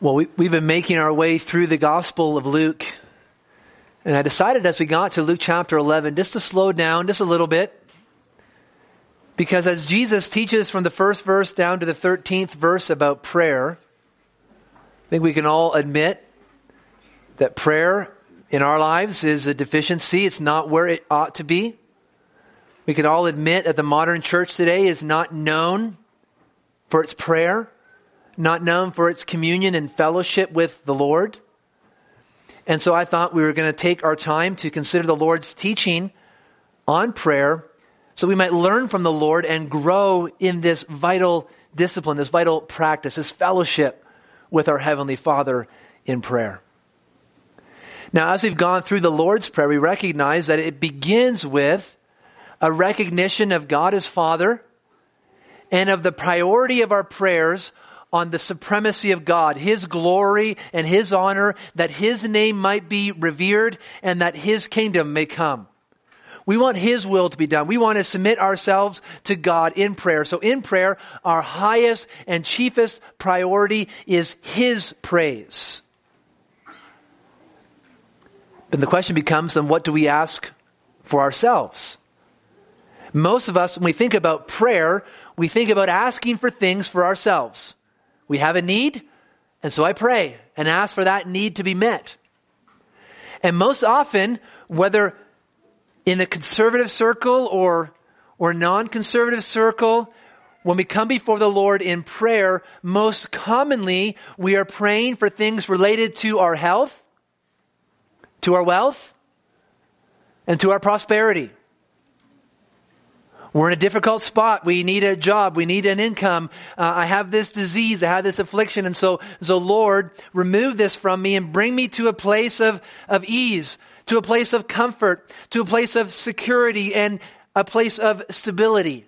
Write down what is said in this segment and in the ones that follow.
Well, we, we've been making our way through the Gospel of Luke. And I decided as we got to Luke chapter 11 just to slow down just a little bit. Because as Jesus teaches from the first verse down to the 13th verse about prayer, I think we can all admit that prayer in our lives is a deficiency. It's not where it ought to be. We can all admit that the modern church today is not known for its prayer not known for its communion and fellowship with the Lord. And so I thought we were going to take our time to consider the Lord's teaching on prayer so we might learn from the Lord and grow in this vital discipline, this vital practice, this fellowship with our Heavenly Father in prayer. Now, as we've gone through the Lord's Prayer, we recognize that it begins with a recognition of God as Father and of the priority of our prayers on the supremacy of God, His glory and His honor, that His name might be revered and that His kingdom may come. We want His will to be done. We want to submit ourselves to God in prayer. So in prayer, our highest and chiefest priority is His praise. But the question becomes then what do we ask for ourselves? Most of us, when we think about prayer, we think about asking for things for ourselves. We have a need, and so I pray and ask for that need to be met. And most often, whether in a conservative circle or, or non-conservative circle, when we come before the Lord in prayer, most commonly we are praying for things related to our health, to our wealth, and to our prosperity. We're in a difficult spot. We need a job. We need an income. Uh, I have this disease. I have this affliction. And so, so Lord, remove this from me and bring me to a place of, of ease, to a place of comfort, to a place of security and a place of stability.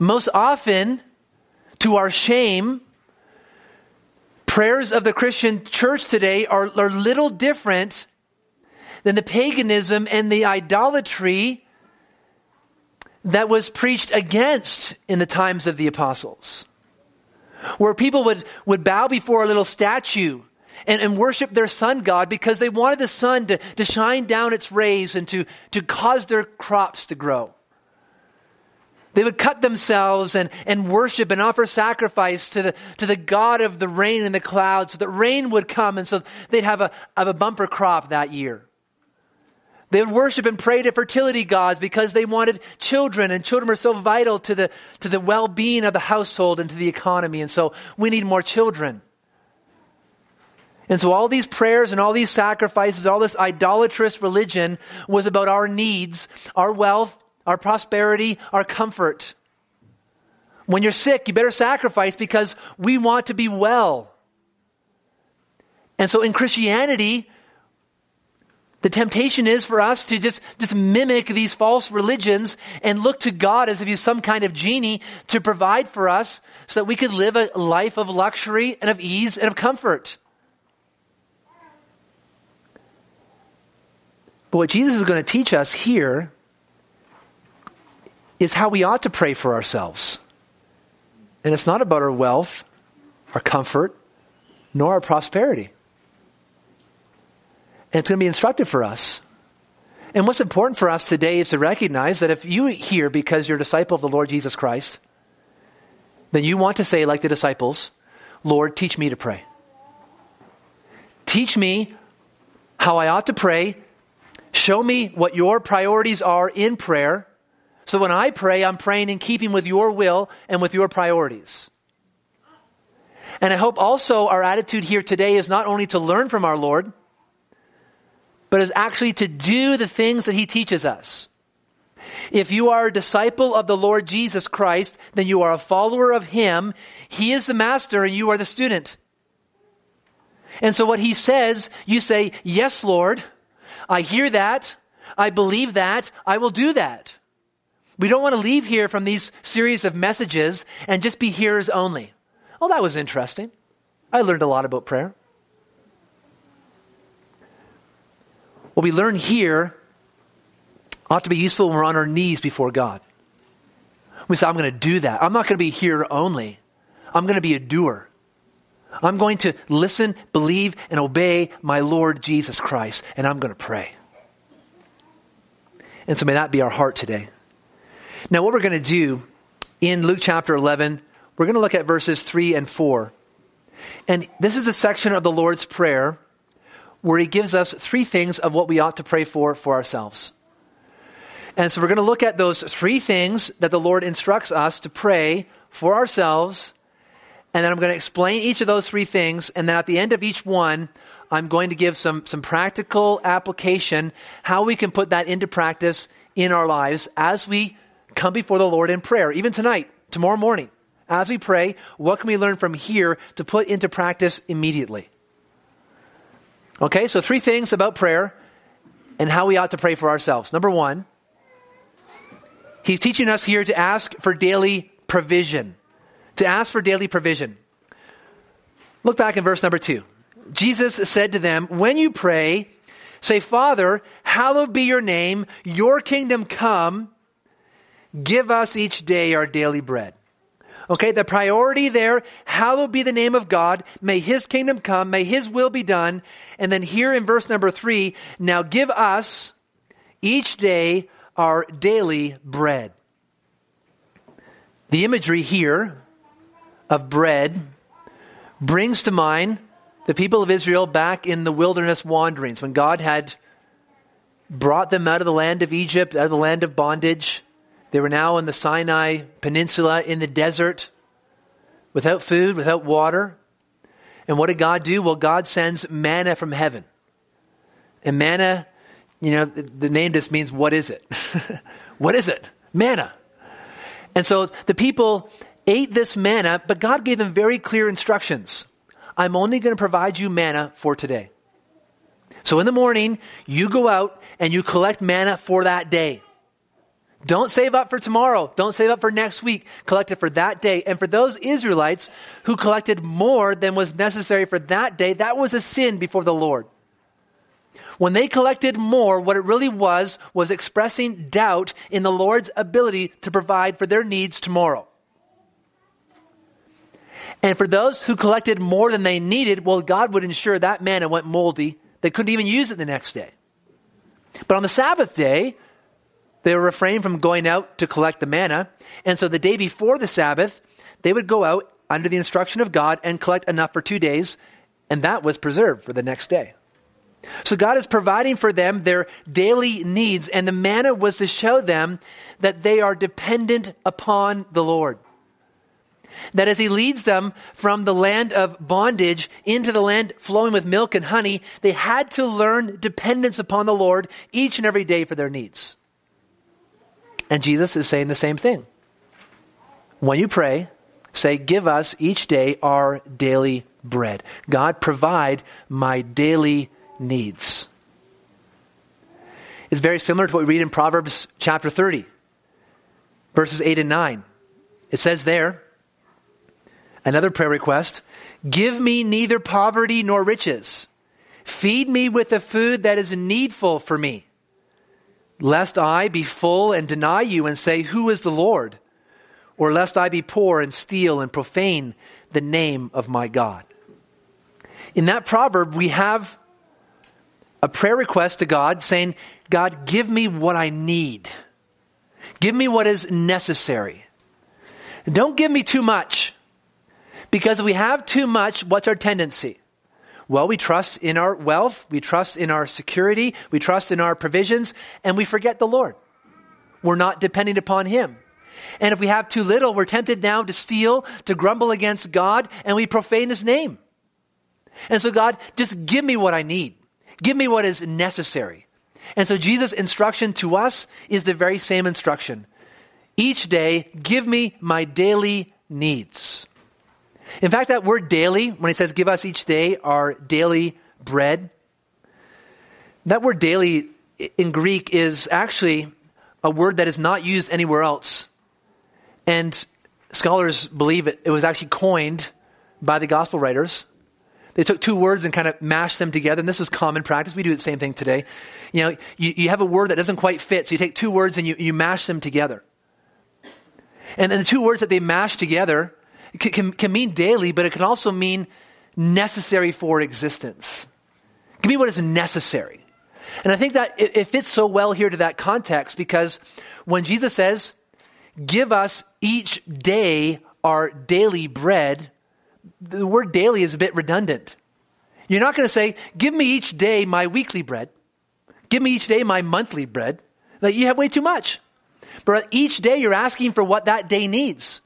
Most often, to our shame, prayers of the Christian church today are, are little different than the paganism and the idolatry that was preached against in the times of the apostles. Where people would, would bow before a little statue and, and worship their sun god because they wanted the sun to, to shine down its rays and to, to cause their crops to grow. They would cut themselves and, and worship and offer sacrifice to the, to the God of the rain and the clouds so that rain would come and so they'd have a, have a bumper crop that year. They would worship and pray to fertility gods because they wanted children, and children are so vital to the, to the well being of the household and to the economy. And so we need more children. And so all these prayers and all these sacrifices, all this idolatrous religion was about our needs, our wealth, our prosperity, our comfort. When you're sick, you better sacrifice because we want to be well. And so in Christianity, the temptation is for us to just, just mimic these false religions and look to God as if He's some kind of genie to provide for us so that we could live a life of luxury and of ease and of comfort. But what Jesus is going to teach us here is how we ought to pray for ourselves. And it's not about our wealth, our comfort, nor our prosperity. And it's going to be instructive for us. And what's important for us today is to recognize that if you hear because you're a disciple of the Lord Jesus Christ, then you want to say, like the disciples, Lord, teach me to pray. Teach me how I ought to pray. Show me what your priorities are in prayer. So when I pray, I'm praying in keeping with your will and with your priorities. And I hope also our attitude here today is not only to learn from our Lord, but is actually to do the things that he teaches us. If you are a disciple of the Lord Jesus Christ, then you are a follower of him. He is the master and you are the student. And so what he says, you say, yes, Lord, I hear that. I believe that. I will do that. We don't want to leave here from these series of messages and just be hearers only. Oh, that was interesting. I learned a lot about prayer. What we learn here ought to be useful when we're on our knees before God. We say, I'm going to do that. I'm not going to be here only. I'm going to be a doer. I'm going to listen, believe, and obey my Lord Jesus Christ, and I'm going to pray. And so may that be our heart today. Now, what we're going to do in Luke chapter 11, we're going to look at verses 3 and 4. And this is a section of the Lord's Prayer where he gives us three things of what we ought to pray for for ourselves. And so we're going to look at those three things that the Lord instructs us to pray for ourselves. And then I'm going to explain each of those three things. And then at the end of each one, I'm going to give some, some practical application, how we can put that into practice in our lives as we come before the Lord in prayer, even tonight, tomorrow morning. As we pray, what can we learn from here to put into practice immediately? Okay, so three things about prayer and how we ought to pray for ourselves. Number one, he's teaching us here to ask for daily provision. To ask for daily provision. Look back in verse number two. Jesus said to them, When you pray, say, Father, hallowed be your name, your kingdom come, give us each day our daily bread. Okay, the priority there, hallowed be the name of God. May his kingdom come. May his will be done. And then here in verse number three, now give us each day our daily bread. The imagery here of bread brings to mind the people of Israel back in the wilderness wanderings when God had brought them out of the land of Egypt, out of the land of bondage. They were now in the Sinai Peninsula in the desert without food, without water. And what did God do? Well, God sends manna from heaven. And manna, you know, the, name just means what is it? what is it? Manna. And so the people ate this manna, but God gave them very clear instructions. I'm only going to provide you manna for today. So in the morning, you go out and you collect manna for that day. Don't save up for tomorrow. Don't save up for next week. Collect it for that day. And for those Israelites who collected more than was necessary for that day, that was a sin before the Lord. When they collected more, what it really was, was expressing doubt in the Lord's ability to provide for their needs tomorrow. And for those who collected more than they needed, well, God would ensure that manna went moldy. They couldn't even use it the next day. But on the Sabbath day, they were refrained from going out to collect the manna. And so the day before the Sabbath, they would go out under the instruction of God and collect enough for two days, and that was preserved for the next day. So God is providing for them their daily needs, and the manna was to show them that they are dependent upon the Lord. That as He leads them from the land of bondage into the land flowing with milk and honey, they had to learn dependence upon the Lord each and every day for their needs. And Jesus is saying the same thing. When you pray, say, Give us each day our daily bread. God, provide my daily needs. It's very similar to what we read in Proverbs chapter 30, verses 8 and 9. It says there, another prayer request Give me neither poverty nor riches. Feed me with the food that is needful for me lest I be full and deny you and say, Who is the Lord? Or lest I be poor and steal and profane the name of my God. In that proverb, we have a prayer request to God saying, God, give me what I need. Give me what is necessary. Don't give me too much. Because if we have too much, what's our tendency? Well, we trust in our wealth, we trust in our security, we trust in our provisions, and we forget the Lord. We're not depending upon Him. And if we have too little, we're tempted now to steal, to grumble against God, and we profane His name. And so, God, just give me what I need. Give me what is necessary. And so, Jesus' instruction to us is the very same instruction. Each day, give me my daily needs. In fact, that word daily, when it says give us each day our daily bread, that word daily in Greek is actually a word that is not used anywhere else. And scholars believe it, it was actually coined by the gospel writers. They took two words and kind of mashed them together, and this was common practice. We do the same thing today. You know, you, you have a word that doesn't quite fit, so you take two words and you, you mash them together. And then the two words that they mashed together can, can, mean daily, but it can also mean necessary for existence. Give me what is necessary. And I think that it, it fits so well here to that context because when Jesus says, give us each day our daily bread, the word daily is a bit redundant. You're not going to say, give me each day my weekly bread. Give me each day my monthly bread. Like you have way too much. But each day you're asking for what that day needs.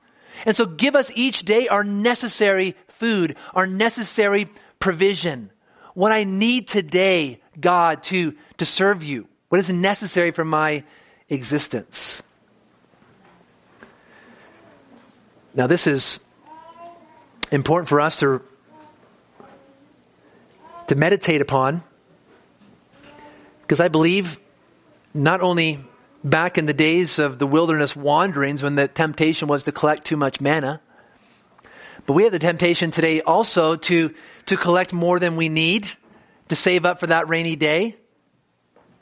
And so give us each day our necessary food, our necessary provision. What I need today, God, to, to serve you. What is necessary for my existence. Now, this is important for us to, to meditate upon because I believe not only back in the days of the wilderness wanderings when the temptation was to collect too much manna, but we have the temptation today also to, to collect more than we need to save up for that rainy day.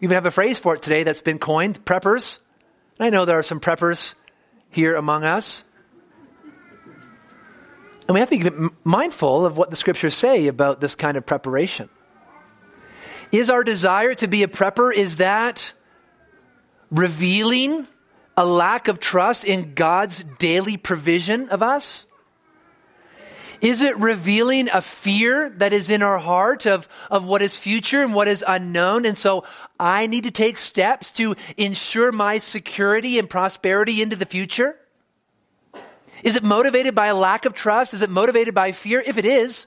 We even have a phrase for it today that's been coined preppers. I know there are some preppers here among us. And we have to be mindful of what the scriptures say about this kind of preparation. Is our desire to be a prepper, is that revealing a lack of trust in God's daily provision of us? Is it revealing a fear that is in our heart of, of what is future and what is unknown? And so I need to take steps to ensure my security and prosperity into the future? Is it motivated by a lack of trust? Is it motivated by fear? If it is,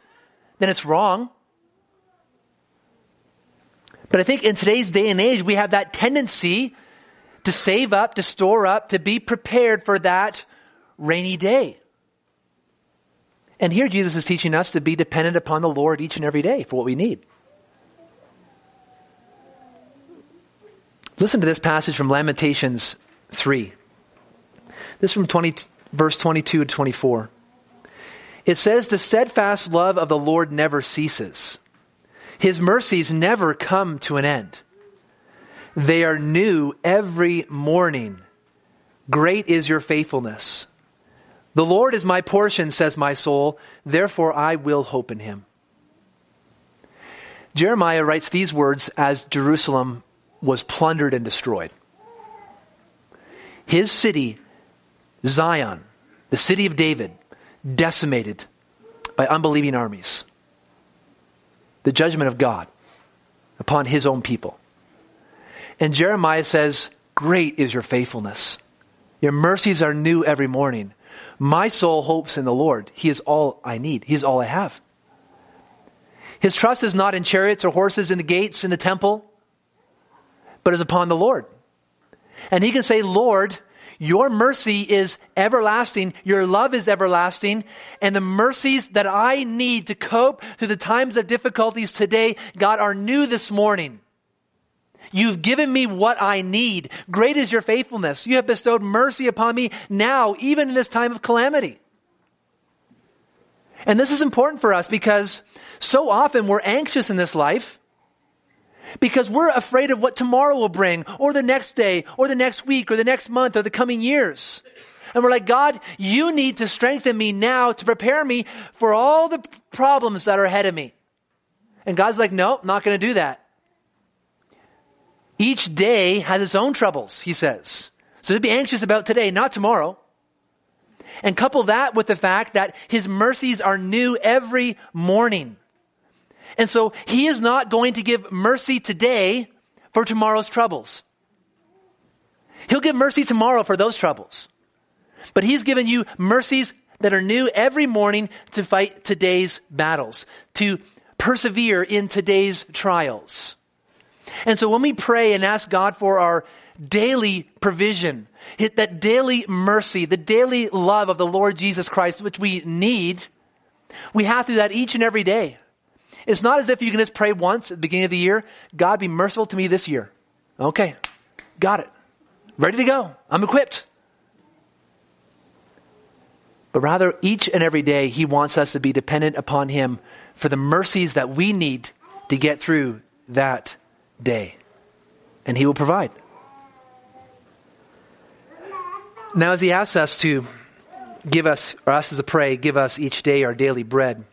then it's wrong. But I think in today's day and age, we have that tendency to save up, to store up, to be prepared for that rainy day. And here Jesus is teaching us to be dependent upon the Lord each and every day for what we need. Listen to this passage from Lamentations 3. This is from 20, verse 22 to 24. It says, The steadfast love of the Lord never ceases, His mercies never come to an end. They are new every morning. Great is your faithfulness. The Lord is my portion, says my soul, therefore I will hope in him. Jeremiah writes these words as Jerusalem was plundered and destroyed. His city Zion, the city of David, decimated by unbelieving armies. The judgment of God upon his own people. And Jeremiah says, Great is your faithfulness. Your mercies are new every morning. My soul hopes in the Lord. He is all I need, He is all I have. His trust is not in chariots or horses in the gates in the temple, but is upon the Lord. And he can say, Lord, your mercy is everlasting. Your love is everlasting. And the mercies that I need to cope through the times of difficulties today, God, are new this morning. You've given me what I need. Great is your faithfulness. You have bestowed mercy upon me now, even in this time of calamity. And this is important for us because so often we're anxious in this life because we're afraid of what tomorrow will bring, or the next day, or the next week, or the next month, or the coming years. And we're like, God, you need to strengthen me now to prepare me for all the problems that are ahead of me. And God's like, no, not going to do that. Each day has its own troubles, he says. So to be anxious about today, not tomorrow. And couple that with the fact that his mercies are new every morning. And so he is not going to give mercy today for tomorrow's troubles. He'll give mercy tomorrow for those troubles. But he's given you mercies that are new every morning to fight today's battles, to persevere in today's trials. And so when we pray and ask God for our daily provision, that daily mercy, the daily love of the Lord Jesus Christ, which we need, we have to do that each and every day. It's not as if you can just pray once at the beginning of the year, God be merciful to me this year. Okay, got it. Ready to go. I'm equipped. But rather, each and every day, He wants us to be dependent upon Him for the mercies that we need to get through that day. And He will provide. Now, as He asks us to give us, or us as a pray, give us each day our daily bread.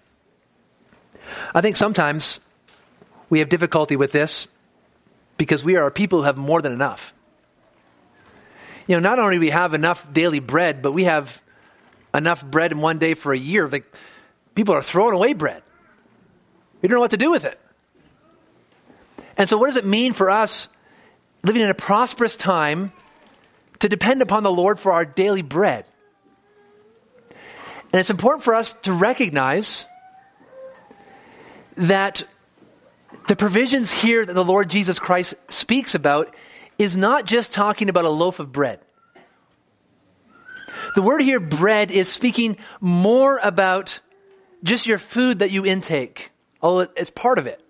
I think sometimes we have difficulty with this because we are a people who have more than enough. You know, not only do we have enough daily bread, but we have enough bread in one day for a year. Like people are throwing away bread. We don't know what to do with it. And so what does it mean for us living in a prosperous time to depend upon the Lord for our daily bread? And it's important for us to recognize that the provisions here that the Lord Jesus Christ speaks about is not just talking about a loaf of bread. The word here, bread, is speaking more about just your food that you intake, although it's part of it.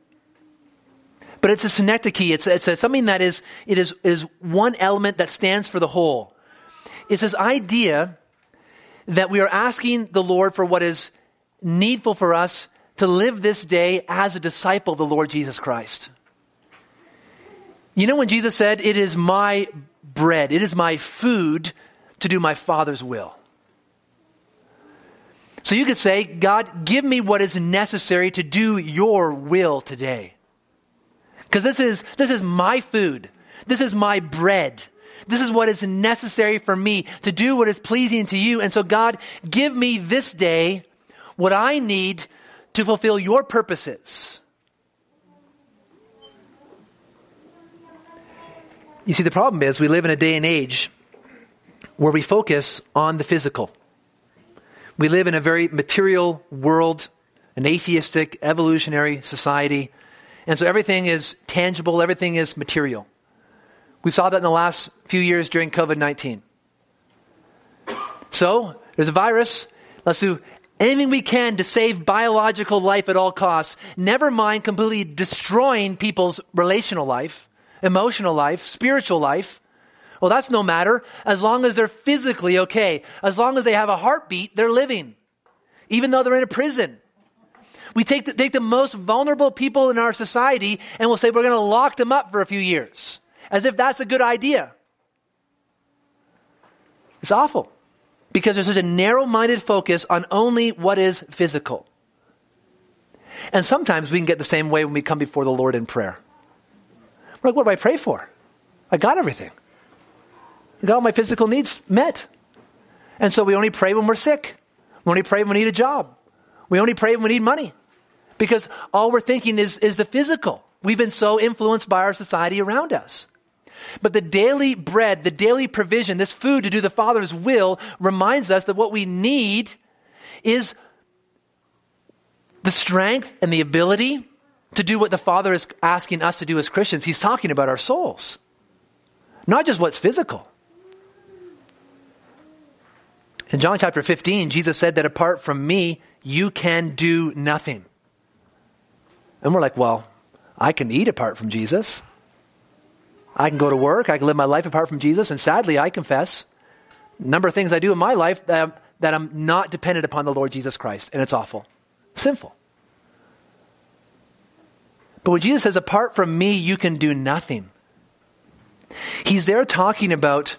But it's a synecdoche. It's, it's a, something that is, it is, is one element that stands for the whole. It's this idea that we are asking the Lord for what is needful for us to live this day as a disciple of the Lord Jesus Christ. You know when Jesus said, It is my bread, it is my food to do my Father's will. So you could say, God, give me what is necessary to do your will today. Because this is, this is my food. This is my bread. This is what is necessary for me to do what is pleasing to you. And so God, give me this day what I need to fulfill your purposes. You see, the problem is we live in a day and age where we focus on the physical. We live in a very material world, an atheistic, evolutionary society. And so everything is tangible, everything is material. We saw that in the last few years during COVID 19. So, there's a virus. Let's do anything we can to save biological life at all costs. Never mind completely destroying people's relational life, emotional life, spiritual life. Well, that's no matter. As long as they're physically okay. As long as they have a heartbeat, they're living. Even though they're in a prison. We take the, take the most vulnerable people in our society and we'll say we're going to lock them up for a few years as if that's a good idea. It's awful because there's such a narrow minded focus on only what is physical. And sometimes we can get the same way when we come before the Lord in prayer. We're like, what do I pray for? I got everything. I got all my physical needs met. And so we only pray when we're sick. We only pray when we need a job. We only pray when we need money. Because all we're thinking is, is the physical. We've been so influenced by our society around us. But the daily bread, the daily provision, this food to do the Father's will reminds us that what we need is the strength and the ability to do what the Father is asking us to do as Christians. He's talking about our souls, not just what's physical. In John chapter 15, Jesus said that apart from me, you can do nothing. And we're like, well, I can eat apart from Jesus. I can go to work. I can live my life apart from Jesus. And sadly, I confess a number of things I do in my life that I'm, that I'm not dependent upon the Lord Jesus Christ. And it's awful, sinful. But when Jesus says, apart from me, you can do nothing, he's there talking about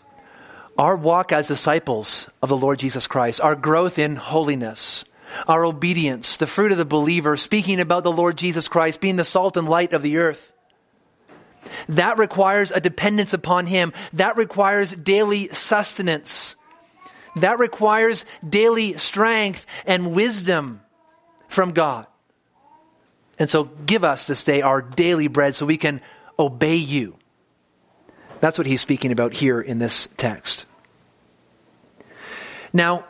our walk as disciples of the Lord Jesus Christ, our growth in holiness, our obedience, the fruit of the believer, speaking about the Lord Jesus Christ, being the salt and light of the earth. That requires a dependence upon Him. That requires daily sustenance. That requires daily strength and wisdom from God. And so give us this day our daily bread so we can obey you. That's what he's speaking about here in this text. Now,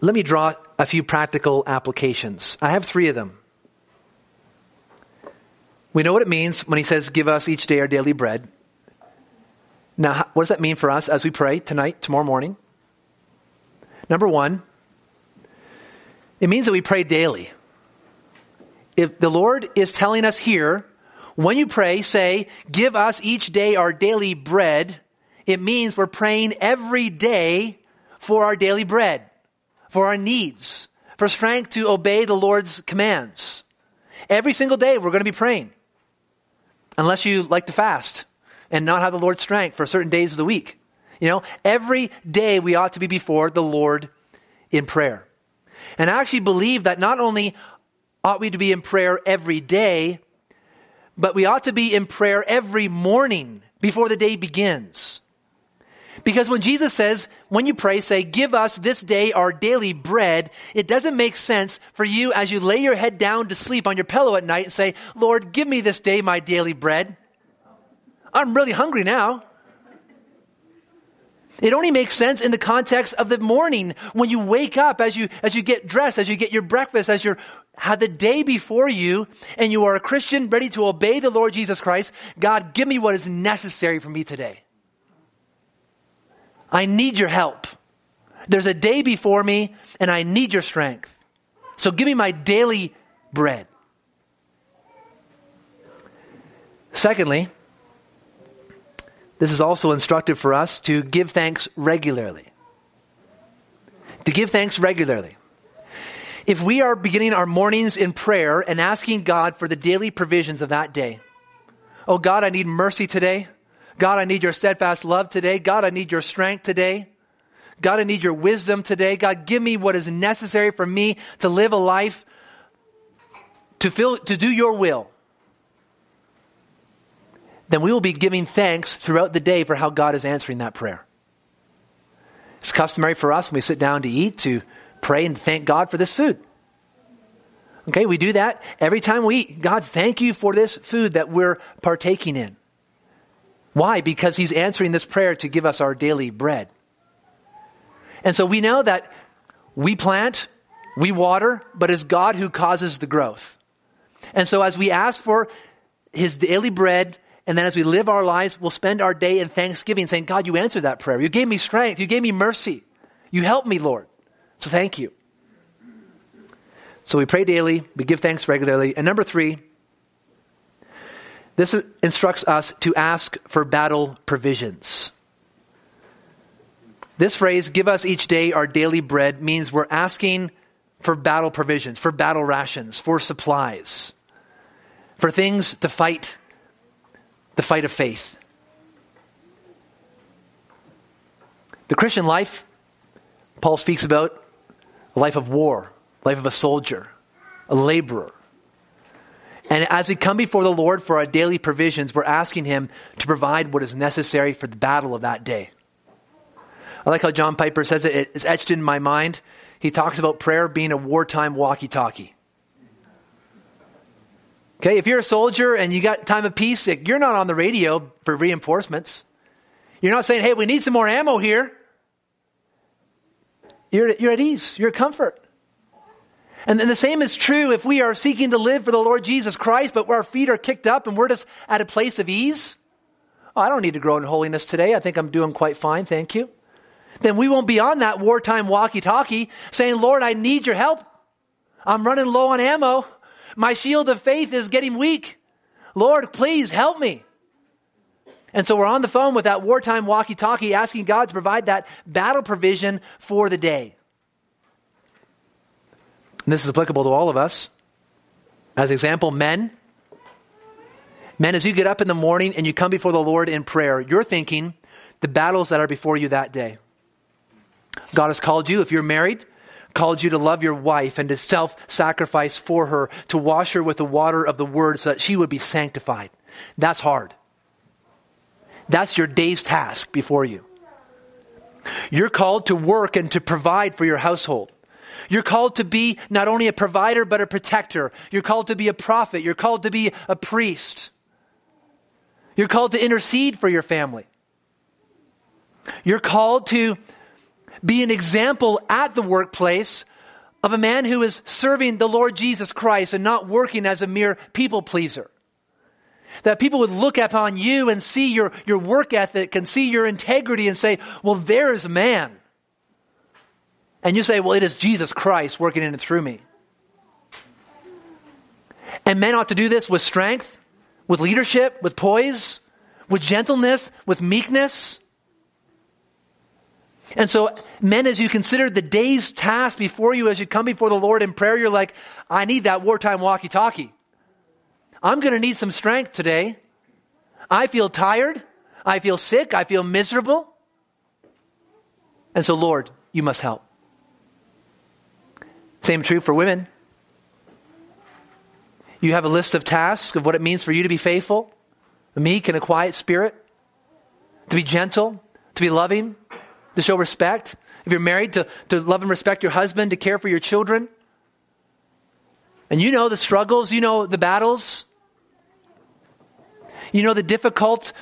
let me draw a few practical applications. I have three of them. We know what it means when he says, Give us each day our daily bread. Now, what does that mean for us as we pray tonight, tomorrow morning? Number one, it means that we pray daily. If the Lord is telling us here, when you pray, say, Give us each day our daily bread, it means we're praying every day for our daily bread, for our needs, for strength to obey the Lord's commands. Every single day we're going to be praying unless you like to fast and not have the Lord's strength for certain days of the week. You know, every day we ought to be before the Lord in prayer. And I actually believe that not only ought we to be in prayer every day, but we ought to be in prayer every morning before the day begins. Because when Jesus says, when you pray, say, give us this day our daily bread, it doesn't make sense for you as you lay your head down to sleep on your pillow at night and say, Lord, give me this day my daily bread. I'm really hungry now. It only makes sense in the context of the morning when you wake up, as you, as you get dressed, as you get your breakfast, as you have the day before you and you are a Christian ready to obey the Lord Jesus Christ. God, give me what is necessary for me today. I need your help. There's a day before me and I need your strength. So give me my daily bread. Secondly, this is also instructive for us to give thanks regularly. To give thanks regularly. If we are beginning our mornings in prayer and asking God for the daily provisions of that day, oh God, I need mercy today. God, I need your steadfast love today. God, I need your strength today. God, I need your wisdom today. God, give me what is necessary for me to live a life to feel, to do your will. Then we will be giving thanks throughout the day for how God is answering that prayer. It's customary for us when we sit down to eat to pray and thank God for this food. Okay, we do that every time we eat. God, thank you for this food that we're partaking in. Why? Because he's answering this prayer to give us our daily bread. And so we know that we plant, we water, but it's God who causes the growth. And so as we ask for his daily bread, and then as we live our lives, we'll spend our day in thanksgiving saying, God, you answered that prayer. You gave me strength. You gave me mercy. You helped me, Lord. So thank you. So we pray daily. We give thanks regularly. And number three, this instructs us to ask for battle provisions. This phrase, give us each day our daily bread, means we're asking for battle provisions, for battle rations, for supplies, for things to fight the fight of faith. The Christian life, Paul speaks about a life of war, life of a soldier, a laborer. And as we come before the Lord for our daily provisions, we're asking Him to provide what is necessary for the battle of that day. I like how John Piper says it, it's etched in my mind. He talks about prayer being a wartime walkie talkie. Okay, if you're a soldier and you got time of peace, you're not on the radio for reinforcements. You're not saying, hey, we need some more ammo here. You're, you're at ease, you're at comfort. And then the same is true if we are seeking to live for the Lord Jesus Christ, but our feet are kicked up and we're just at a place of ease. Oh, I don't need to grow in holiness today. I think I'm doing quite fine. Thank you. Then we won't be on that wartime walkie talkie saying, Lord, I need your help. I'm running low on ammo. My shield of faith is getting weak. Lord, please help me. And so we're on the phone with that wartime walkie talkie asking God to provide that battle provision for the day. And this is applicable to all of us. As example, men. Men, as you get up in the morning and you come before the Lord in prayer, you're thinking the battles that are before you that day. God has called you, if you're married, called you to love your wife and to self sacrifice for her, to wash her with the water of the word so that she would be sanctified. That's hard. That's your day's task before you. You're called to work and to provide for your household. You're called to be not only a provider, but a protector. You're called to be a prophet. You're called to be a priest. You're called to intercede for your family. You're called to be an example at the workplace of a man who is serving the Lord Jesus Christ and not working as a mere people pleaser. That people would look upon you and see your, your work ethic and see your integrity and say, well, there's a man. And you say, well, it is Jesus Christ working in and through me. And men ought to do this with strength, with leadership, with poise, with gentleness, with meekness. And so, men, as you consider the day's task before you, as you come before the Lord in prayer, you're like, I need that wartime walkie talkie. I'm going to need some strength today. I feel tired. I feel sick. I feel miserable. And so, Lord, you must help. Same true for women. You have a list of tasks of what it means for you to be faithful, meek and a quiet spirit, to be gentle, to be loving, to show respect. If you're married, to, to love and respect your husband, to care for your children. And you know the struggles, you know the battles, you know the difficult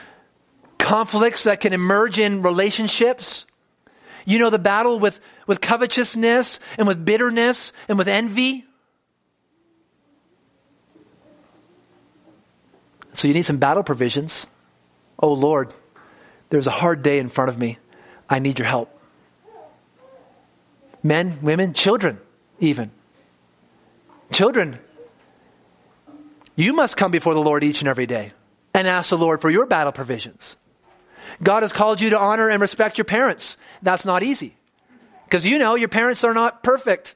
conflicts that can emerge in relationships. You know the battle with, with covetousness and with bitterness and with envy. So you need some battle provisions. Oh Lord, there's a hard day in front of me. I need your help. Men, women, children, even. Children, you must come before the Lord each and every day and ask the Lord for your battle provisions. God has called you to honor and respect your parents. That's not easy. Because you know your parents are not perfect.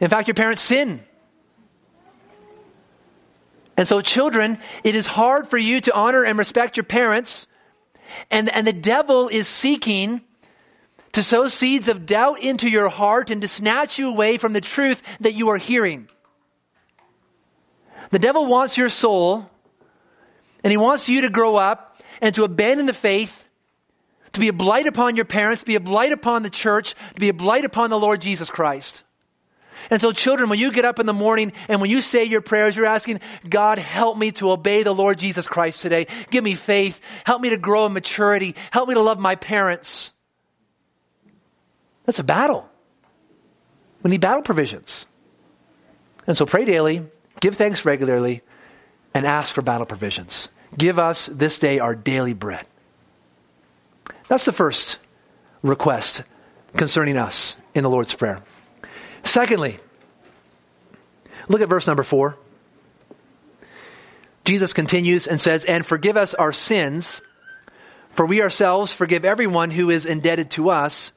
In fact, your parents sin. And so, children, it is hard for you to honor and respect your parents. And, and the devil is seeking to sow seeds of doubt into your heart and to snatch you away from the truth that you are hearing. The devil wants your soul, and he wants you to grow up and to abandon the faith, to be a blight upon your parents, to be a blight upon the church, to be a blight upon the Lord Jesus Christ. And so, children, when you get up in the morning and when you say your prayers, you're asking, God, help me to obey the Lord Jesus Christ today. Give me faith. Help me to grow in maturity. Help me to love my parents. That's a battle. We need battle provisions. And so, pray daily, give thanks regularly, and ask for battle provisions. Give us this day our daily bread. That's the first request concerning us in the Lord's Prayer. Secondly, look at verse number four. Jesus continues and says, And forgive us our sins, for we ourselves forgive everyone who is indebted to us,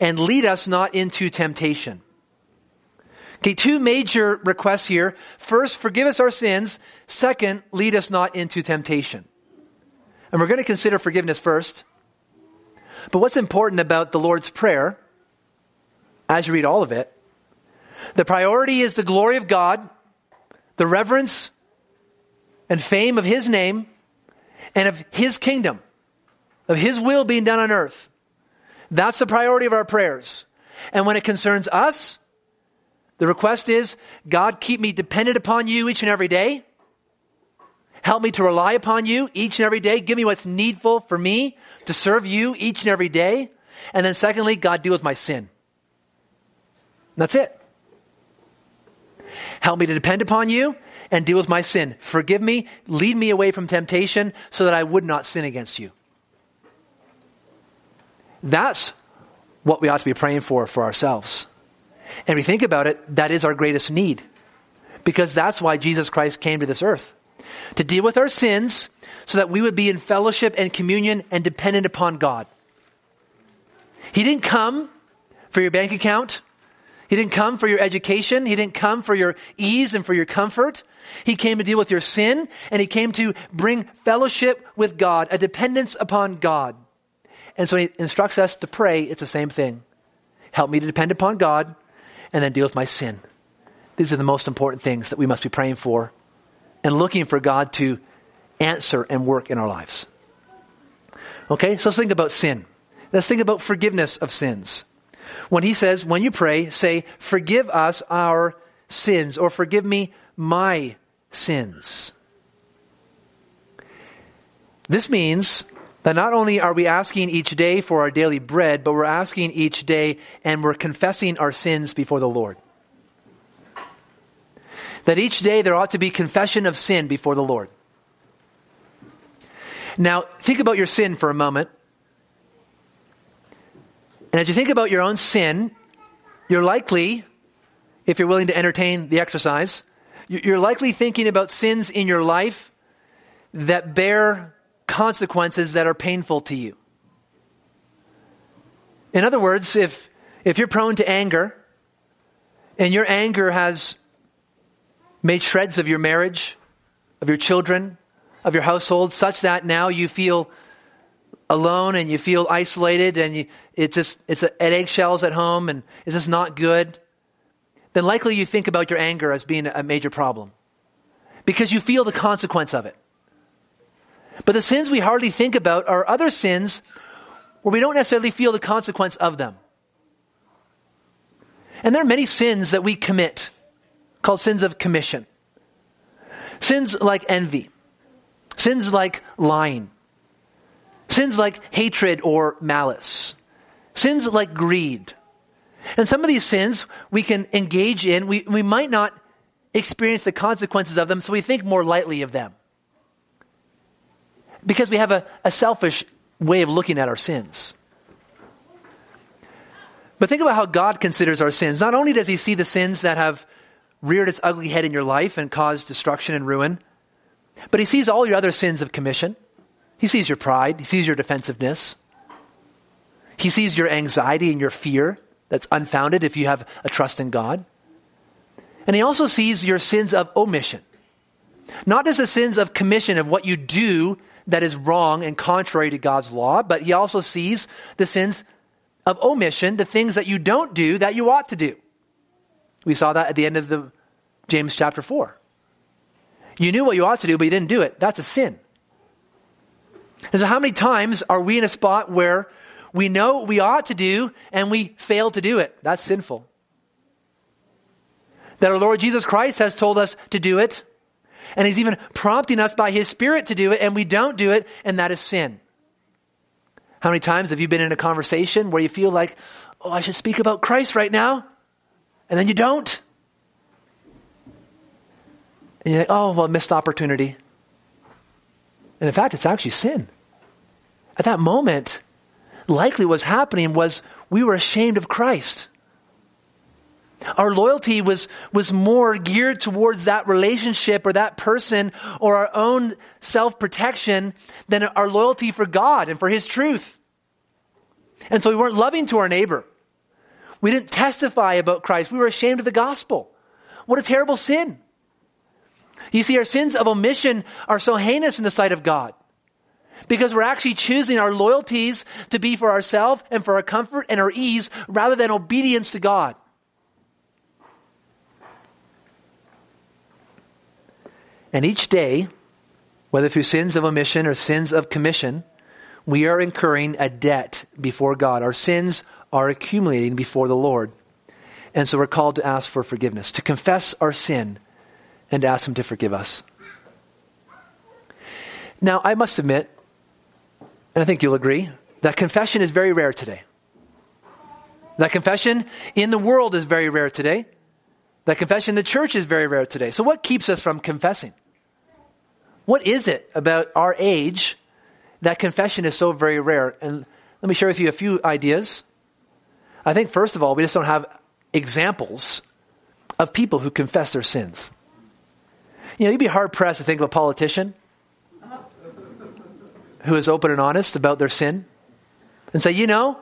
and lead us not into temptation. Okay, two major requests here. First, forgive us our sins. Second, lead us not into temptation. And we're going to consider forgiveness first. But what's important about the Lord's Prayer, as you read all of it, the priority is the glory of God, the reverence and fame of His name, and of His kingdom, of His will being done on earth. That's the priority of our prayers. And when it concerns us, the request is God, keep me dependent upon you each and every day. Help me to rely upon you each and every day. Give me what's needful for me to serve you each and every day. And then, secondly, God, deal with my sin. That's it. Help me to depend upon you and deal with my sin. Forgive me, lead me away from temptation so that I would not sin against you. That's what we ought to be praying for for ourselves. And we think about it, that is our greatest need. Because that's why Jesus Christ came to this earth. To deal with our sins so that we would be in fellowship and communion and dependent upon God. He didn't come for your bank account. He didn't come for your education. He didn't come for your ease and for your comfort. He came to deal with your sin and he came to bring fellowship with God, a dependence upon God. And so he instructs us to pray, it's the same thing. Help me to depend upon God and then deal with my sin. These are the most important things that we must be praying for and looking for God to answer and work in our lives. Okay, so let's think about sin. Let's think about forgiveness of sins. When he says, when you pray, say, forgive us our sins or forgive me my sins. This means that not only are we asking each day for our daily bread, but we're asking each day and we're confessing our sins before the Lord. That each day there ought to be confession of sin before the Lord. Now, think about your sin for a moment. And as you think about your own sin, you're likely, if you're willing to entertain the exercise, you're likely thinking about sins in your life that bear consequences that are painful to you. In other words, if, if you're prone to anger, and your anger has made shreds of your marriage, of your children, of your household, such that now you feel alone and you feel isolated and you, it just, it's at eggshells at home and it's just not good, then likely you think about your anger as being a major problem because you feel the consequence of it. But the sins we hardly think about are other sins where we don't necessarily feel the consequence of them. And there are many sins that we commit called sins of commission. Sins like envy, sins like lying, sins like hatred or malice, sins like greed. And some of these sins we can engage in, we, we might not experience the consequences of them, so we think more lightly of them. Because we have a, a selfish way of looking at our sins. But think about how God considers our sins. Not only does He see the sins that have reared its ugly head in your life and caused destruction and ruin, but He sees all your other sins of commission. He sees your pride, He sees your defensiveness, He sees your anxiety and your fear that's unfounded if you have a trust in God. And He also sees your sins of omission. Not just the sins of commission of what you do that is wrong and contrary to God's law, but He also sees the sins of omission, the things that you don't do that you ought to do. We saw that at the end of the James chapter 4. You knew what you ought to do, but you didn't do it. That's a sin. And so, how many times are we in a spot where we know we ought to do and we fail to do it? That's sinful. That our Lord Jesus Christ has told us to do it, and He's even prompting us by His Spirit to do it, and we don't do it, and that is sin. How many times have you been in a conversation where you feel like, oh, I should speak about Christ right now, and then you don't? And you think, oh, well, missed opportunity. And in fact, it's actually sin. At that moment, likely what's happening was we were ashamed of Christ. Our loyalty was, was more geared towards that relationship or that person or our own self protection than our loyalty for God and for His truth. And so we weren't loving to our neighbor. We didn't testify about Christ. We were ashamed of the gospel. What a terrible sin. You see, our sins of omission are so heinous in the sight of God because we're actually choosing our loyalties to be for ourselves and for our comfort and our ease rather than obedience to God. And each day, whether through sins of omission or sins of commission, we are incurring a debt before God. Our sins are accumulating before the Lord. And so we're called to ask for forgiveness, to confess our sin, and ask Him to forgive us. Now, I must admit, and I think you'll agree, that confession is very rare today. That confession in the world is very rare today. That confession in the church is very rare today. So, what keeps us from confessing? What is it about our age that confession is so very rare? And let me share with you a few ideas. I think, first of all, we just don't have examples of people who confess their sins. You know, you'd be hard pressed to think of a politician who is open and honest about their sin and say, you know,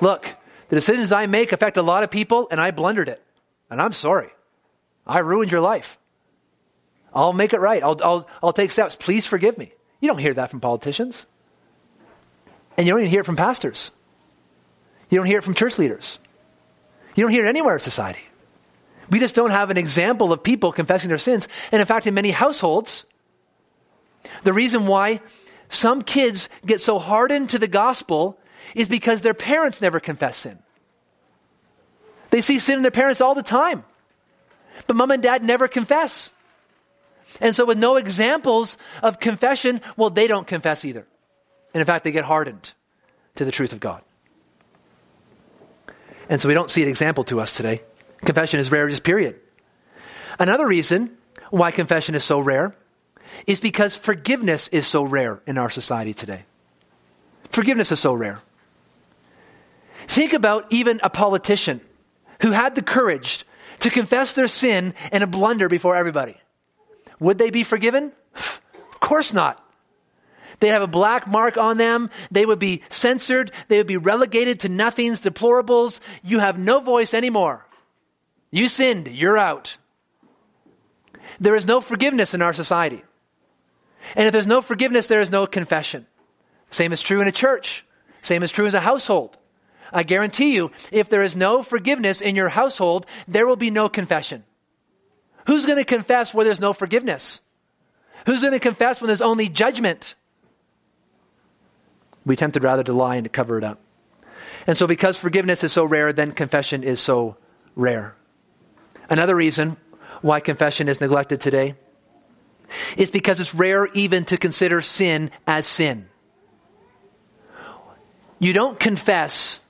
look, the decisions I make affect a lot of people and I blundered it. And I'm sorry. I ruined your life. I'll make it right. I'll, I'll, I'll take steps. Please forgive me. You don't hear that from politicians. And you don't even hear it from pastors. You don't hear it from church leaders. You don't hear it anywhere in society. We just don't have an example of people confessing their sins. And in fact, in many households, the reason why some kids get so hardened to the gospel is because their parents never confess sin. They see sin in their parents all the time. But mom and dad never confess. And so, with no examples of confession, well, they don't confess either. And in fact, they get hardened to the truth of God. And so, we don't see an example to us today. Confession is rare, just period. Another reason why confession is so rare is because forgiveness is so rare in our society today. Forgiveness is so rare. Think about even a politician who had the courage to confess their sin and a blunder before everybody. Would they be forgiven? Of course not. They'd have a black mark on them. They would be censored. They would be relegated to nothings, deplorables. You have no voice anymore. You sinned. You're out. There is no forgiveness in our society. And if there's no forgiveness, there is no confession. Same is true in a church. Same is true as a household. I guarantee you, if there is no forgiveness in your household, there will be no confession. Who's going to confess where there's no forgiveness? Who's going to confess when there's only judgment? We tempted rather to lie and to cover it up. And so, because forgiveness is so rare, then confession is so rare. Another reason why confession is neglected today is because it's rare even to consider sin as sin. You don't confess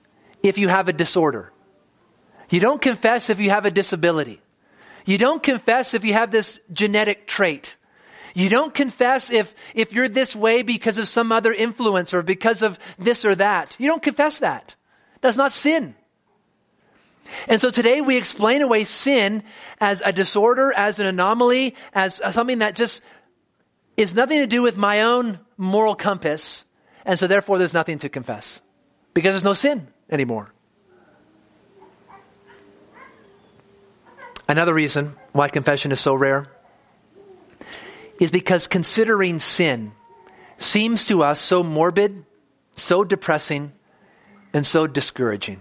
if you have a disorder. You don't confess if you have a disability. You don't confess if you have this genetic trait. You don't confess if, if you're this way because of some other influence or because of this or that. You don't confess that. That's not sin. And so today we explain away sin as a disorder, as an anomaly, as something that just is nothing to do with my own moral compass. And so therefore there's nothing to confess because there's no sin anymore. Another reason why confession is so rare is because considering sin seems to us so morbid, so depressing, and so discouraging.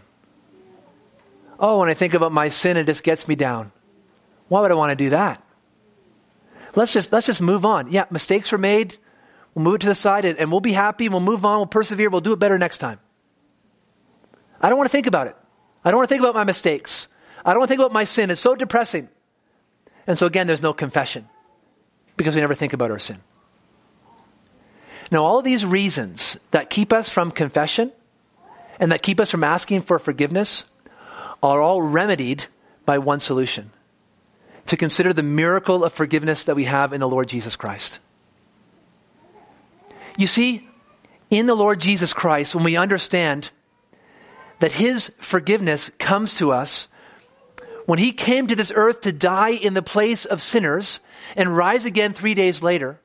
Oh, when I think about my sin, it just gets me down. Why would I want to do that? Let's just, let's just move on. Yeah, mistakes were made. We'll move it to the side and, and we'll be happy. We'll move on. We'll persevere. We'll do it better next time. I don't want to think about it. I don't want to think about my mistakes. I don't want to think about my sin. It's so depressing. And so again, there's no confession because we never think about our sin. Now, all of these reasons that keep us from confession and that keep us from asking for forgiveness are all remedied by one solution to consider the miracle of forgiveness that we have in the Lord Jesus Christ. You see, in the Lord Jesus Christ, when we understand that His forgiveness comes to us when He came to this earth to die in the place of sinners, and rise again three days later.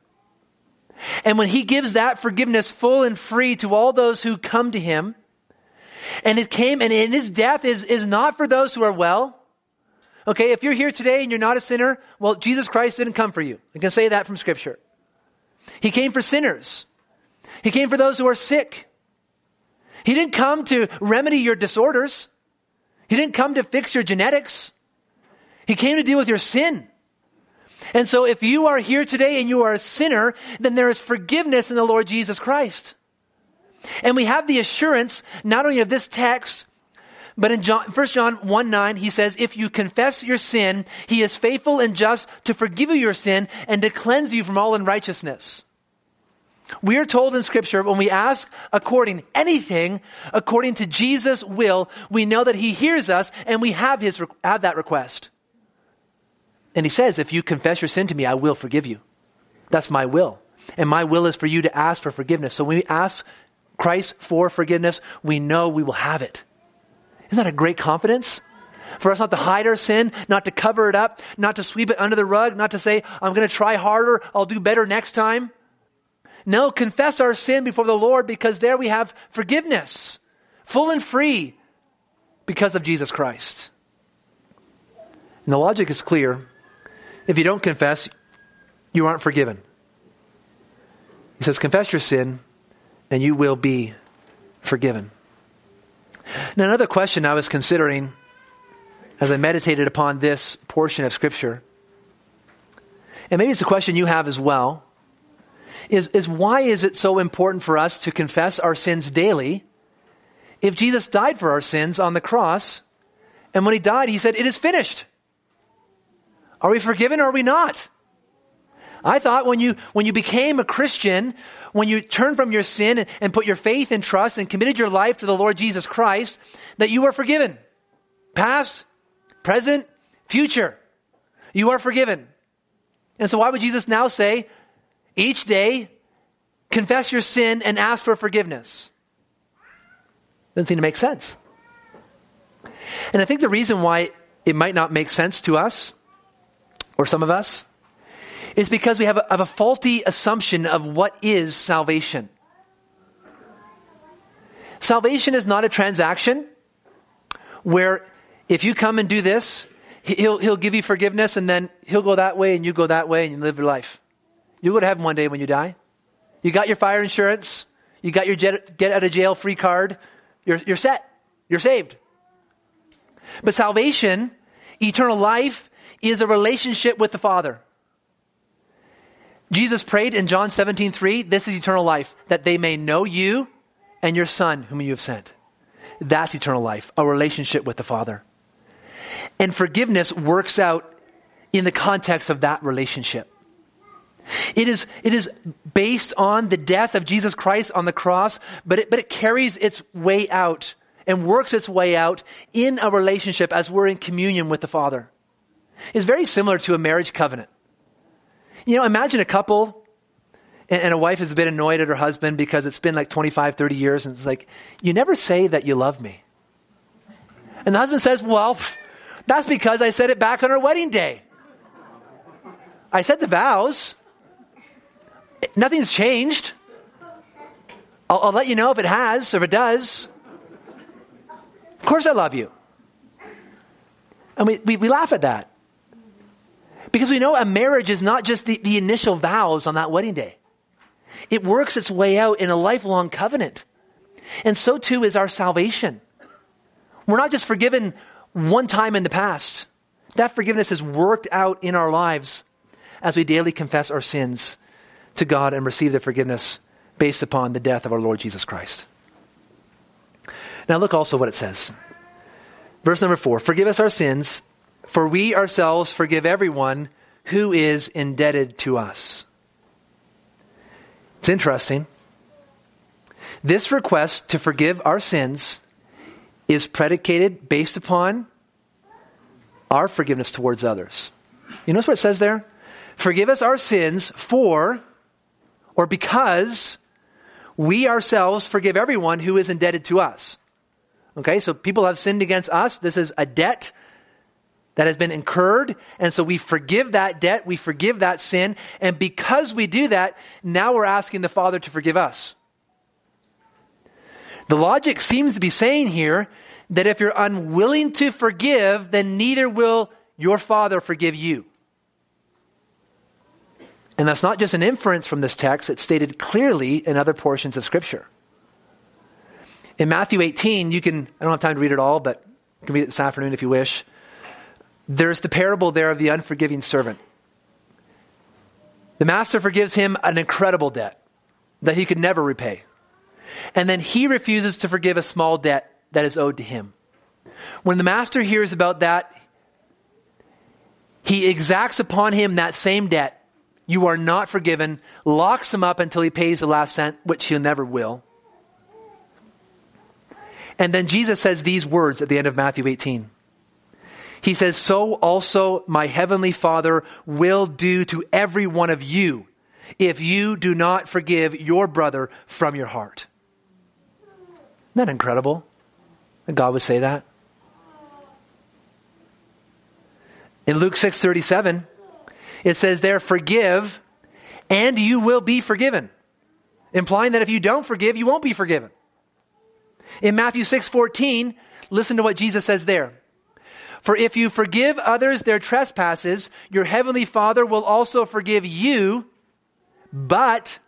And when he gives that forgiveness full and free to all those who come to him, and it came, and in his death is, is not for those who are well. Okay, if you're here today and you're not a sinner, well, Jesus Christ didn't come for you. I can say that from scripture. He came for sinners. He came for those who are sick. He didn't come to remedy your disorders. He didn't come to fix your genetics. He came to deal with your sin. And so if you are here today and you are a sinner, then there is forgiveness in the Lord Jesus Christ. And we have the assurance not only of this text, but in John, 1 John 1 9, he says, If you confess your sin, he is faithful and just to forgive you your sin and to cleanse you from all unrighteousness. We are told in scripture when we ask according anything according to Jesus' will, we know that he hears us and we have his have that request. And he says, if you confess your sin to me, I will forgive you. That's my will. And my will is for you to ask for forgiveness. So when we ask Christ for forgiveness, we know we will have it. Isn't that a great confidence? For us not to hide our sin, not to cover it up, not to sweep it under the rug, not to say, I'm going to try harder, I'll do better next time. No, confess our sin before the Lord because there we have forgiveness, full and free because of Jesus Christ. And the logic is clear. If you don't confess, you aren't forgiven. He says, confess your sin and you will be forgiven. Now, another question I was considering as I meditated upon this portion of Scripture, and maybe it's a question you have as well, is, is why is it so important for us to confess our sins daily if Jesus died for our sins on the cross, and when he died, he said, It is finished. Are we forgiven or are we not? I thought when you, when you became a Christian, when you turned from your sin and, and put your faith and trust and committed your life to the Lord Jesus Christ, that you were forgiven. Past, present, future. You are forgiven. And so why would Jesus now say, each day, confess your sin and ask for forgiveness? Doesn't seem to make sense. And I think the reason why it might not make sense to us or some of us, is because we have a, have a faulty assumption of what is salvation. Salvation is not a transaction where if you come and do this, he'll, he'll give you forgiveness and then he'll go that way and you go that way and you live your life. You go to heaven one day when you die. You got your fire insurance. You got your get out of jail free card. You're, you're set. You're saved. But salvation, eternal life, is a relationship with the Father. Jesus prayed in John 17, 3, this is eternal life, that they may know you and your Son, whom you have sent. That's eternal life, a relationship with the Father. And forgiveness works out in the context of that relationship. It is, it is based on the death of Jesus Christ on the cross, but it, but it carries its way out and works its way out in a relationship as we're in communion with the Father. It's very similar to a marriage covenant. You know, imagine a couple and, and a wife has been annoyed at her husband because it's been like 25, 30 years and it's like, you never say that you love me. And the husband says, well, that's because I said it back on our wedding day. I said the vows. Nothing's changed. I'll, I'll, let you know if it has or if it does. Of course, I love you. And we, we, we laugh at that. Because we know a marriage is not just the, the initial vows on that wedding day, it works its way out in a lifelong covenant. And so too is our salvation. We're not just forgiven one time in the past. That forgiveness is worked out in our lives as we daily confess our sins to God and receive the forgiveness based upon the death of our Lord Jesus Christ. Now, look also what it says. Verse number four Forgive us our sins, for we ourselves forgive everyone who is indebted to us. It's interesting. This request to forgive our sins is predicated based upon our forgiveness towards others. You notice what it says there? Forgive us our sins for or because we ourselves forgive everyone who is indebted to us. Okay, so people have sinned against us. This is a debt that has been incurred. And so we forgive that debt, we forgive that sin. And because we do that, now we're asking the Father to forgive us. The logic seems to be saying here that if you're unwilling to forgive, then neither will your Father forgive you. And that's not just an inference from this text, it's stated clearly in other portions of Scripture. In Matthew 18, you can, I don't have time to read it all, but you can read it this afternoon if you wish. There's the parable there of the unforgiving servant. The master forgives him an incredible debt that he could never repay. And then he refuses to forgive a small debt that is owed to him. When the master hears about that, he exacts upon him that same debt. You are not forgiven, locks him up until he pays the last cent, which he never will. And then Jesus says these words at the end of Matthew 18. He says, So also my heavenly Father will do to every one of you if you do not forgive your brother from your heart. Isn't that incredible? That God would say that. In Luke 6:37, it says there, forgive, and you will be forgiven. Implying that if you don't forgive, you won't be forgiven. In Matthew 6:14, listen to what Jesus says there. For if you forgive others their trespasses, your heavenly Father will also forgive you. But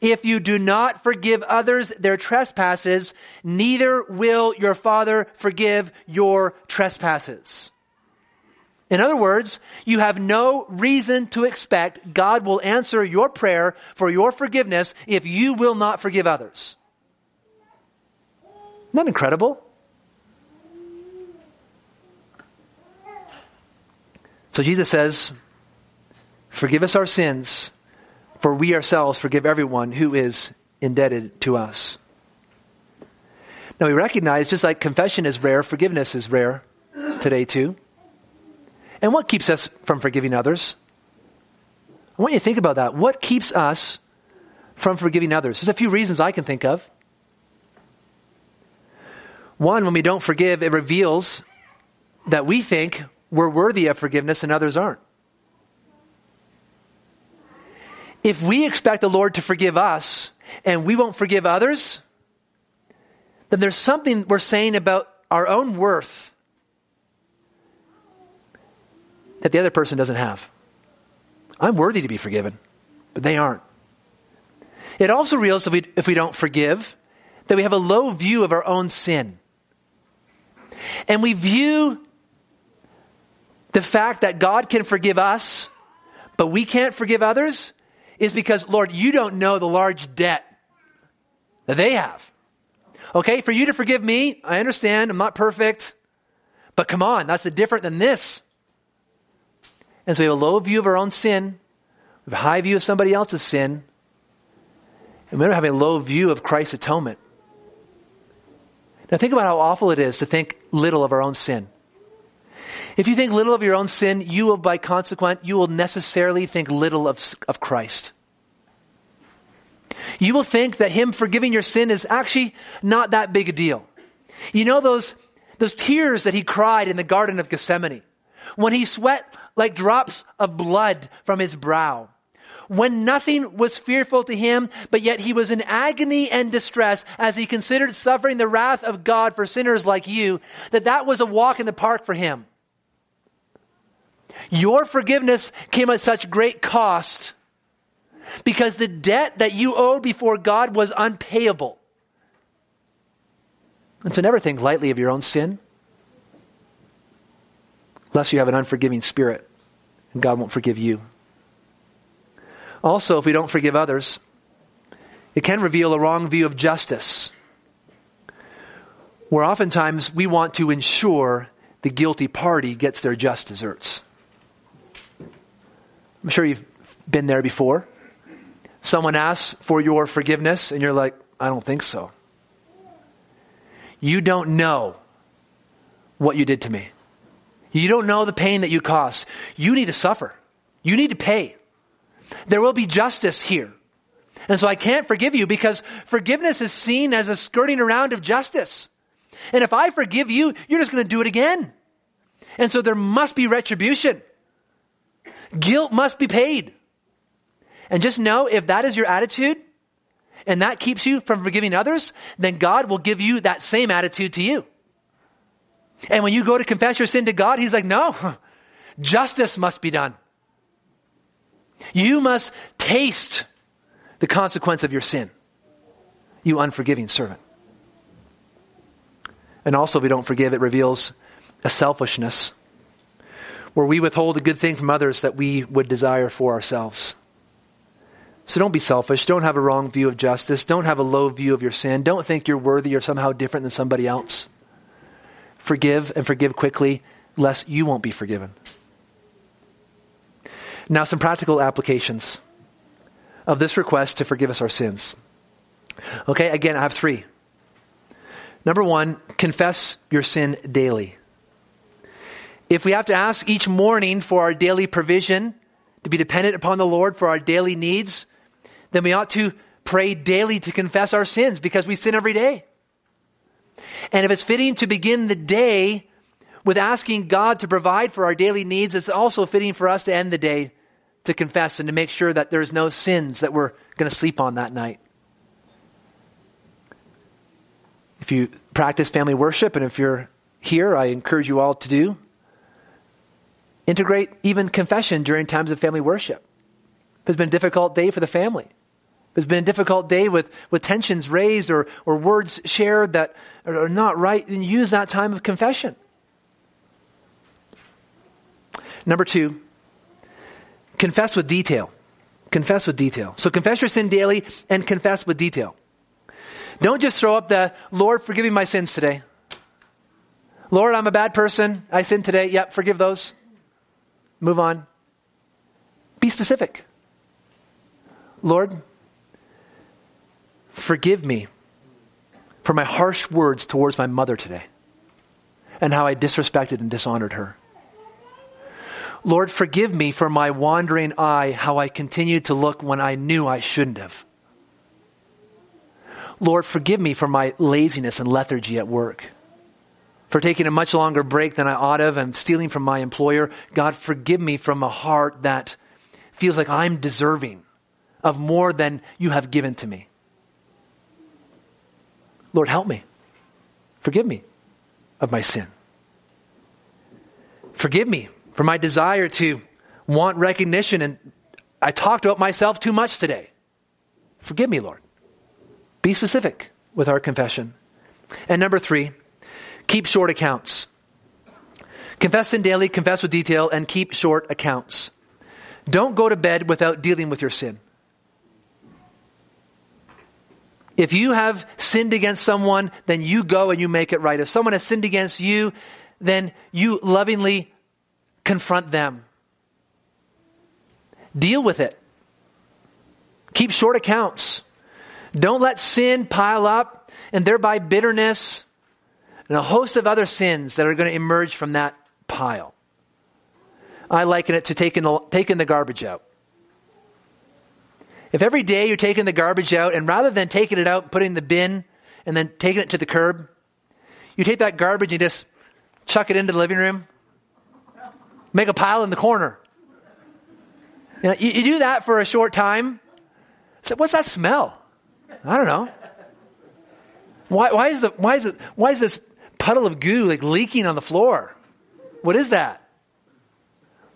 if you do not forgive others their trespasses, neither will your Father forgive your trespasses. In other words, you have no reason to expect God will answer your prayer for your forgiveness if you will not forgive others. Isn't that incredible? So Jesus says, Forgive us our sins for we ourselves forgive everyone who is indebted to us. Now we recognize just like confession is rare, forgiveness is rare today too. And what keeps us from forgiving others? I want you to think about that. What keeps us from forgiving others? There's a few reasons I can think of. One, when we don't forgive, it reveals that we think we're worthy of forgiveness and others aren't. if we expect the Lord to forgive us and we won't forgive others, then there's something we're saying about our own worth that the other person doesn't have. I'm worthy to be forgiven, but they aren't. It also reveals if we, if we don't forgive that we have a low view of our own sin. and we view the fact that God can forgive us, but we can't forgive others, is because, Lord, you don't know the large debt that they have. Okay, for you to forgive me, I understand, I'm not perfect, but come on, that's different than this. And so we have a low view of our own sin, we have a high view of somebody else's sin, and we don't have a low view of Christ's atonement. Now think about how awful it is to think little of our own sin. If you think little of your own sin, you will, by consequent, you will necessarily think little of, of Christ. You will think that Him forgiving your sin is actually not that big a deal. You know those, those tears that He cried in the Garden of Gethsemane when He sweat like drops of blood from His brow when nothing was fearful to him, but yet he was in agony and distress as he considered suffering the wrath of God for sinners like you, that that was a walk in the park for him. Your forgiveness came at such great cost because the debt that you owed before God was unpayable. And so never think lightly of your own sin, lest you have an unforgiving spirit and God won't forgive you. Also, if we don't forgive others, it can reveal a wrong view of justice, where oftentimes we want to ensure the guilty party gets their just desserts. I'm sure you've been there before. Someone asks for your forgiveness, and you're like, I don't think so. You don't know what you did to me. You don't know the pain that you caused. You need to suffer. You need to pay. There will be justice here. And so I can't forgive you because forgiveness is seen as a skirting around of justice. And if I forgive you, you're just going to do it again. And so there must be retribution. Guilt must be paid. And just know if that is your attitude and that keeps you from forgiving others, then God will give you that same attitude to you. And when you go to confess your sin to God, He's like, no, justice must be done. You must taste the consequence of your sin, you unforgiving servant. And also, if we don't forgive, it reveals a selfishness where we withhold a good thing from others that we would desire for ourselves. So don't be selfish. Don't have a wrong view of justice. Don't have a low view of your sin. Don't think you're worthy or somehow different than somebody else. Forgive and forgive quickly, lest you won't be forgiven. Now, some practical applications of this request to forgive us our sins. Okay, again, I have three. Number one, confess your sin daily. If we have to ask each morning for our daily provision, to be dependent upon the Lord for our daily needs, then we ought to pray daily to confess our sins because we sin every day. And if it's fitting to begin the day with asking God to provide for our daily needs, it's also fitting for us to end the day to confess and to make sure that there's no sins that we're going to sleep on that night. If you practice family worship, and if you're here, I encourage you all to do, integrate even confession during times of family worship. If it's been a difficult day for the family, it's been a difficult day with, with tensions raised or, or words shared that are not right, then use that time of confession. Number two, confess with detail. Confess with detail. So confess your sin daily and confess with detail. Don't just throw up the, Lord, forgive me my sins today. Lord, I'm a bad person. I sinned today. Yep, forgive those. Move on. Be specific. Lord, forgive me for my harsh words towards my mother today and how I disrespected and dishonored her. Lord, forgive me for my wandering eye, how I continued to look when I knew I shouldn't have. Lord, forgive me for my laziness and lethargy at work, for taking a much longer break than I ought have and stealing from my employer. God, forgive me from a heart that feels like I'm deserving of more than you have given to me. Lord, help me. Forgive me of my sin. Forgive me for my desire to want recognition. And I talked about myself too much today. Forgive me, Lord. Be specific with our confession. And number three, keep short accounts. Confess in daily, confess with detail, and keep short accounts. Don't go to bed without dealing with your sin. If you have sinned against someone, then you go and you make it right. If someone has sinned against you, then you lovingly confront them. Deal with it. Keep short accounts. Don't let sin pile up and thereby bitterness and a host of other sins that are going to emerge from that pile. I liken it to taking the, taking the garbage out. If every day you're taking the garbage out, and rather than taking it out, and putting the bin, and then taking it to the curb, you take that garbage and just chuck it into the living room, make a pile in the corner. You, know, you, you do that for a short time. So what's that smell? I don't know. Why, why, is the, why, is it, why is this puddle of goo like leaking on the floor? What is that?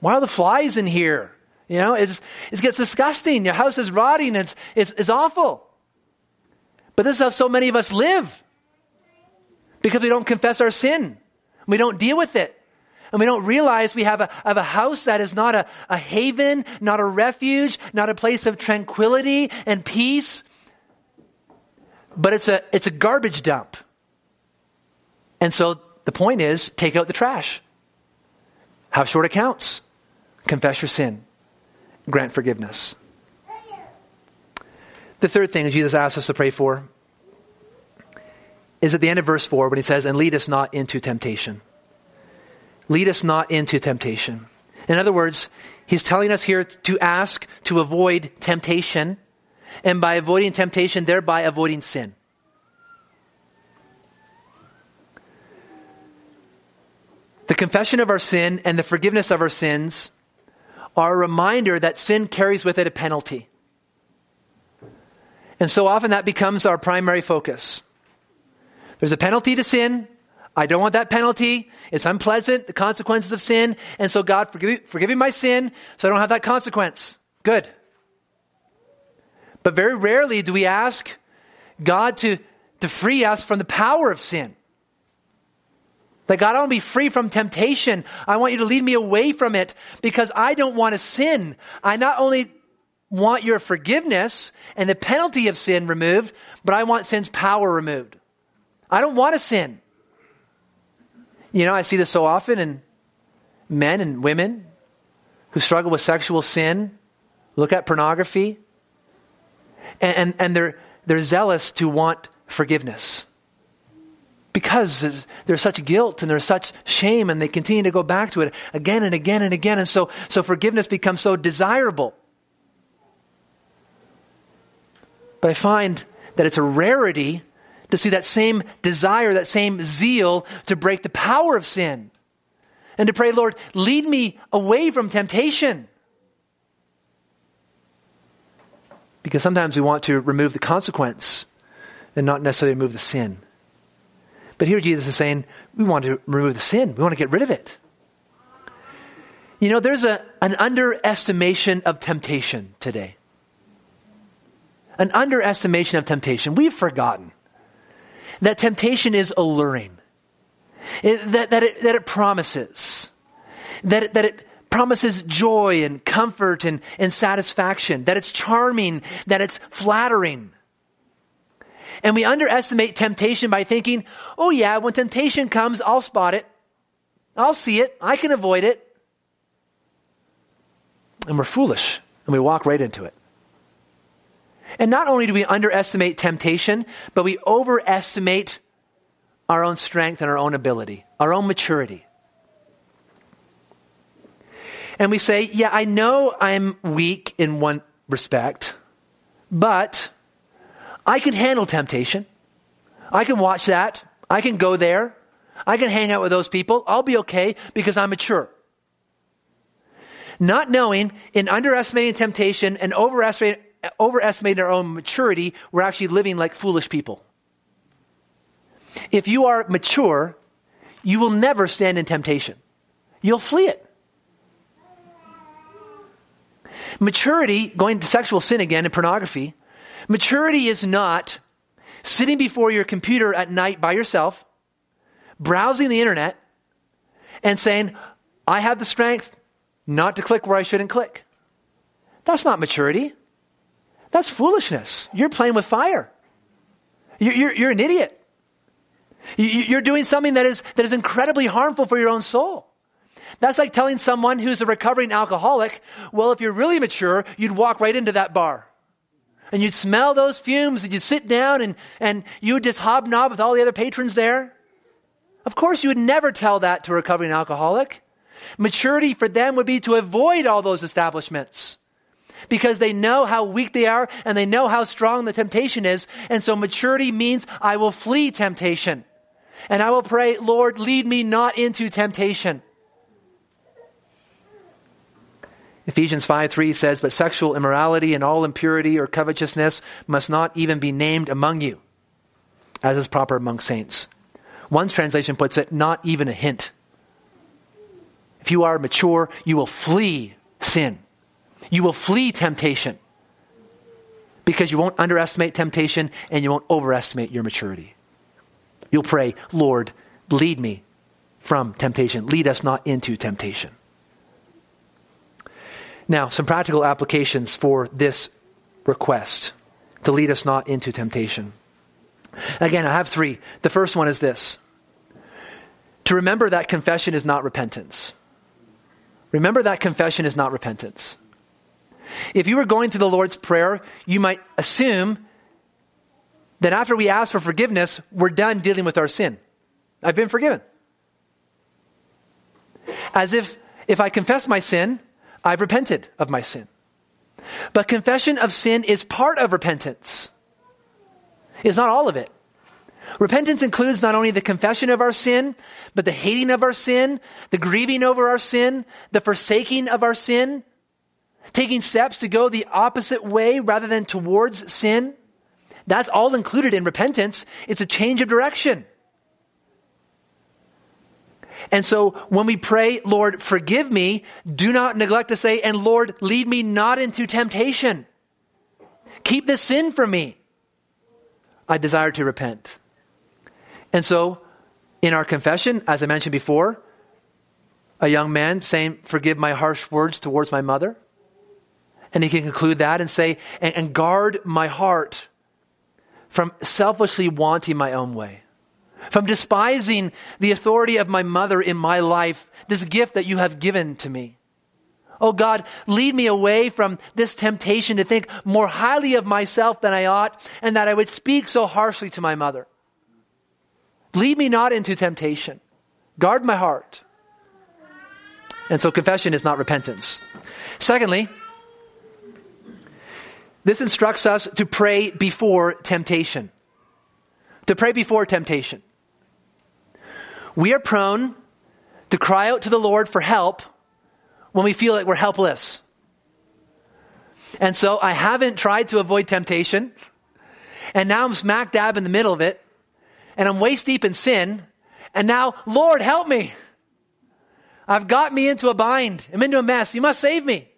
Why are the flies in here? You know, it's, it gets disgusting. Your house is rotting. It's, it's, it's awful. But this is how so many of us live. Because we don't confess our sin. We don't deal with it. And we don't realize we have a, have a house that is not a, a haven, not a refuge, not a place of tranquility and peace, but it's a, it's a garbage dump. And so the point is take out the trash. Have short accounts. Confess your sin grant forgiveness. The third thing Jesus asks us to pray for is at the end of verse 4 when he says, And lead us not into temptation. Lead us not into temptation. In other words, he's telling us here to ask to avoid temptation, and by avoiding temptation, thereby avoiding sin. The confession of our sin and the forgiveness of our sins are a reminder that sin carries with it a penalty. And so often that becomes our primary focus. There's a penalty to sin. I don't want that penalty. It's unpleasant, the consequences of sin. And so God, forgive, me, forgive me my sin so I don't have that consequence. Good. But very rarely do we ask God to, to free us from the power of sin. That God, I want to be free from temptation. I want you to lead me away from it because I don't want to sin. I not only want your forgiveness and the penalty of sin removed, but I want sin's power removed. I don't want to sin. You know, I see this so often in men and women who struggle with sexual sin, look at pornography, and, and, and they're, they're zealous to want forgiveness because there's such guilt and there's such shame and they continue to go back to it again and again and again. And so, so forgiveness becomes so desirable. But I find that it's a rarity to see that same desire, that same zeal to break the power of sin and to pray, Lord, lead me away from temptation. Because sometimes we want to remove the consequence and not necessarily remove the sin. But here Jesus is saying, we want to remove the sin. We want to get rid of it. You know, there's a, an underestimation of temptation today. An underestimation of temptation. We've forgotten that temptation is alluring, it, that, that, it, that it promises, that it, that it promises joy and comfort and, and satisfaction, that it's charming, that it's flattering. And we underestimate temptation by thinking, oh yeah, when temptation comes, I'll spot it. I'll see it. I can avoid it. And we're foolish and we walk right into it. And not only do we underestimate temptation, but we overestimate our own strength and our own ability, our own maturity. And we say, yeah, I know I'm weak in one respect, but I can handle temptation. I can watch that. I can go there. I can hang out with those people. I'll be okay because I'm mature. Not knowing in underestimating temptation and overestimating, overestimating our own maturity, we're actually living like foolish people. If you are mature, you will never stand in temptation. You'll flee it. Maturity, going to sexual sin again and pornography, Maturity is not sitting before your computer at night by yourself, browsing the internet and saying, I have the strength not to click where I shouldn't click. That's not maturity. That's foolishness. You're playing with fire. You're, you're, you're an idiot. You're doing something that is, that is incredibly harmful for your own soul. That's like telling someone who's a recovering alcoholic, well, if you're really mature, you'd walk right into that bar. And you'd smell those fumes and you'd sit down and, and you would just hobnob with all the other patrons there. Of course, you would never tell that to a recovering alcoholic. Maturity for them would be to avoid all those establishments because they know how weak they are and they know how strong the temptation is. And so maturity means I will flee temptation. And I will pray, Lord, lead me not into temptation. Ephesians 5 3 says, But sexual immorality and all impurity or covetousness must not even be named among you, as is proper among saints. One translation puts it, not even a hint. If you are mature, you will flee sin. You will flee temptation because you won't underestimate temptation and you won't overestimate your maturity. You'll pray, Lord, lead me from temptation. Lead us not into temptation. Now, some practical applications for this request to lead us not into temptation. Again, I have three. The first one is this to remember that confession is not repentance. Remember that confession is not repentance. If you were going through the Lord's Prayer, you might assume that after we ask for forgiveness, we're done dealing with our sin. I've been forgiven. As if, if I confess my sin, I've repented of my sin. But confession of sin is part of repentance. It's not all of it. Repentance includes not only the confession of our sin, but the hating of our sin, the grieving over our sin, the forsaking of our sin, taking steps to go the opposite way rather than towards sin. That's all included in repentance. It's a change of direction. And so when we pray, Lord, forgive me, do not neglect to say, and Lord, lead me not into temptation. Keep this sin from me. I desire to repent. And so in our confession, as I mentioned before, a young man saying, forgive my harsh words towards my mother. And he can conclude that and say, and, and guard my heart from selfishly wanting my own way, from despising the authority of my mother in my life, this gift that you have given to me. Oh God, lead me away from this temptation to think more highly of myself than I ought and that I would speak so harshly to my mother. Lead me not into temptation. Guard my heart. And so confession is not repentance. Secondly, this instructs us to pray before temptation. To pray before temptation. We are prone to cry out to the Lord for help when we feel like we're helpless. And so I haven't tried to avoid temptation, and now I'm smack dab in the middle of it, and I'm waist deep in sin, and now, Lord, help me. I've got me into a bind. I'm into a mess. You must save me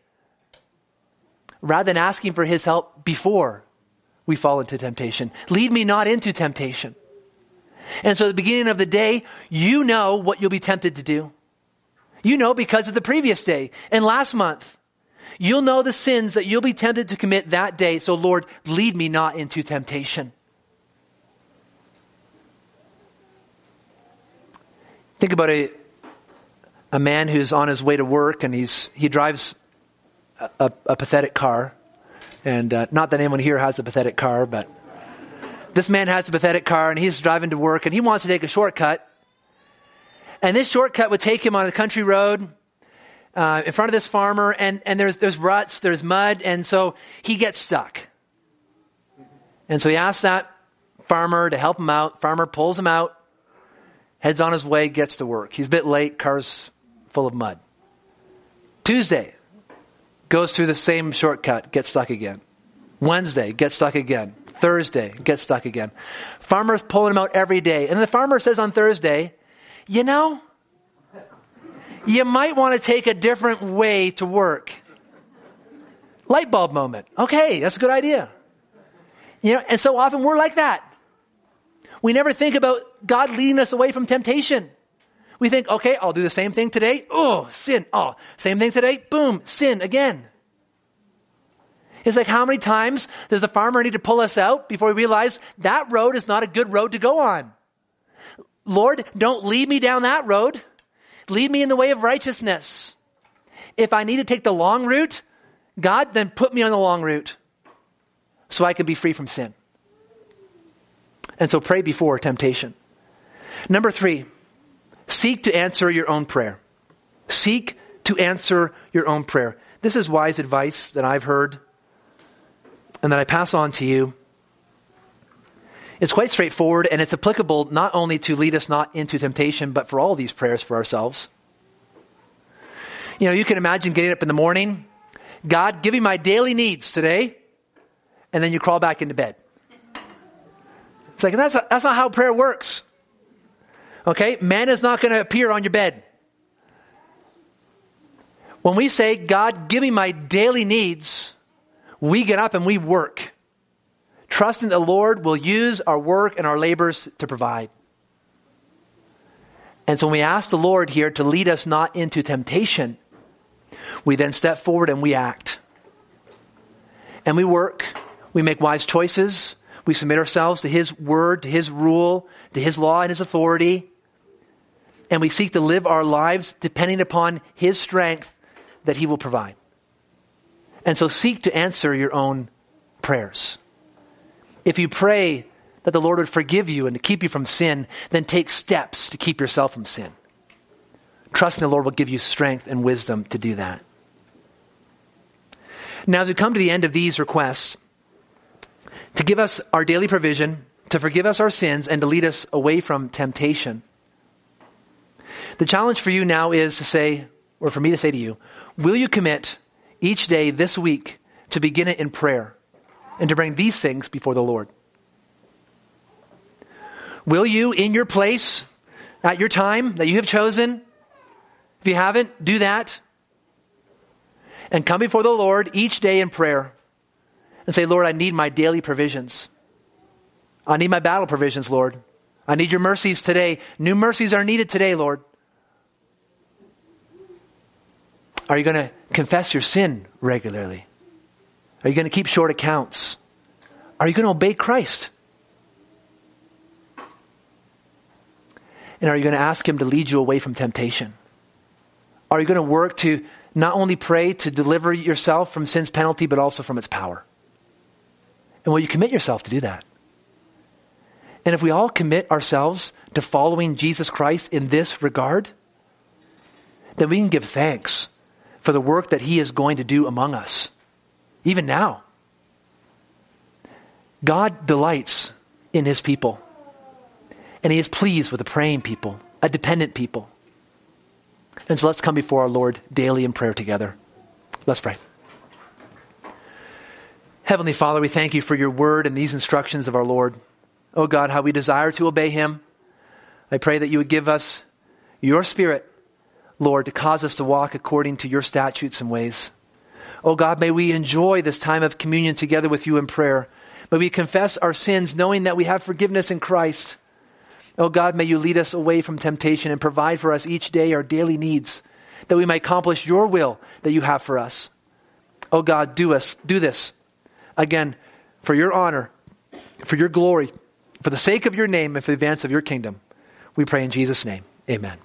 rather than asking for his help before we fall into temptation. Lead me not into temptation. And so at the beginning of the day, you know what you'll be tempted to do. You know because of the previous day and last month. You'll know the sins that you'll be tempted to commit that day. So Lord, lead me not into temptation. Think about a, a man who's on his way to work and he's, he drives a, a pathetic car. And uh, not that anyone here has a pathetic car, but this man has a pathetic car and he's driving to work and he wants to take a shortcut. And this shortcut would take him on a country road uh, in front of this farmer, and, and there's, there's ruts, there's mud, and so he gets stuck. And so he asks that farmer to help him out. Farmer pulls him out, heads on his way, gets to work. He's a bit late, car's full of mud. Tuesday, goes through the same shortcut, gets stuck again. Wednesday, gets stuck again. Thursday, get stuck again. Farmer's pulling him out every day. And the farmer says on Thursday, you know, you might want to take a different way to work. Light bulb moment. Okay, that's a good idea. You know, and so often we're like that. we never think about God leading us away from temptation. We think, okay, I'll do the same thing today. Oh, sin. Oh, same thing today. Boom, sin again. It's like how many times does the farmer need to pull us out before we realize that road is not a good road to go on? Lord, don't lead me down that road. Lead me in the way of righteousness. If I need to take the long route, God, then put me on the long route so I can be free from sin. And so pray before temptation. Number three, seek to answer your own prayer. Seek to answer your own prayer. This is wise advice that I've heard and that I pass on to you. It's quite straightforward and it's applicable not only to lead us not into temptation, but for all these prayers for ourselves. You know, you can imagine getting up in the morning, God, give me my daily needs today, and then you crawl back into bed. It's like, that's, that's not how prayer works. Okay? Man is not going to appear on your bed. When we say, God, give me my daily needs, we get up and we work, trusting the Lord will use our work and our labors to provide. And so when we ask the Lord here to lead us not into temptation, we then step forward and we act. And we work, we make wise choices, we submit ourselves to His word, to His rule, to His law and His authority. And we seek to live our lives depending upon His strength that He will provide. And so seek to answer your own prayers. If you pray that the Lord would forgive you and to keep you from sin, then take steps to keep yourself from sin. Trusting the Lord will give you strength and wisdom to do that. Now, as we come to the end of these requests, to give us our daily provision, to forgive us our sins, and to lead us away from temptation. The challenge for you now is to say, or for me to say to you, will you commit each day this week to begin it in prayer and to bring these things before the Lord? Will you, in your place, at your time that you have chosen, if you haven't, do that and come before the Lord each day in prayer and say, Lord, I need my daily provisions. I need my battle provisions, Lord. I need your mercies today. New mercies are needed today, Lord. Are you going to confess your sin regularly? Are you going to keep short accounts? Are you going to obey Christ? And are you going to ask Him to lead you away from temptation? Are you going to work to not only pray to deliver yourself from sin's penalty, but also from its power? And will you commit yourself to do that? And if we all commit ourselves to following Jesus Christ in this regard, then we can give thanks for the work that He is going to do among us, even now. God delights in His people, and He is pleased with a praying people, a dependent people. And so let's come before our Lord daily in prayer together. Let's pray. Heavenly Father, we thank you for your word and these instructions of our Lord. Oh God, how we desire to obey him. I pray that you would give us your spirit, Lord, to cause us to walk according to your statutes and ways. Oh God, may we enjoy this time of communion together with you in prayer. May we confess our sins knowing that we have forgiveness in Christ. Oh God, may you lead us away from temptation and provide for us each day our daily needs, that we might accomplish your will that you have for us. Oh God, do us, do this Again, for your honor, for your glory, for the sake of your name, and for the advance of your kingdom. We pray in Jesus' name. Amen.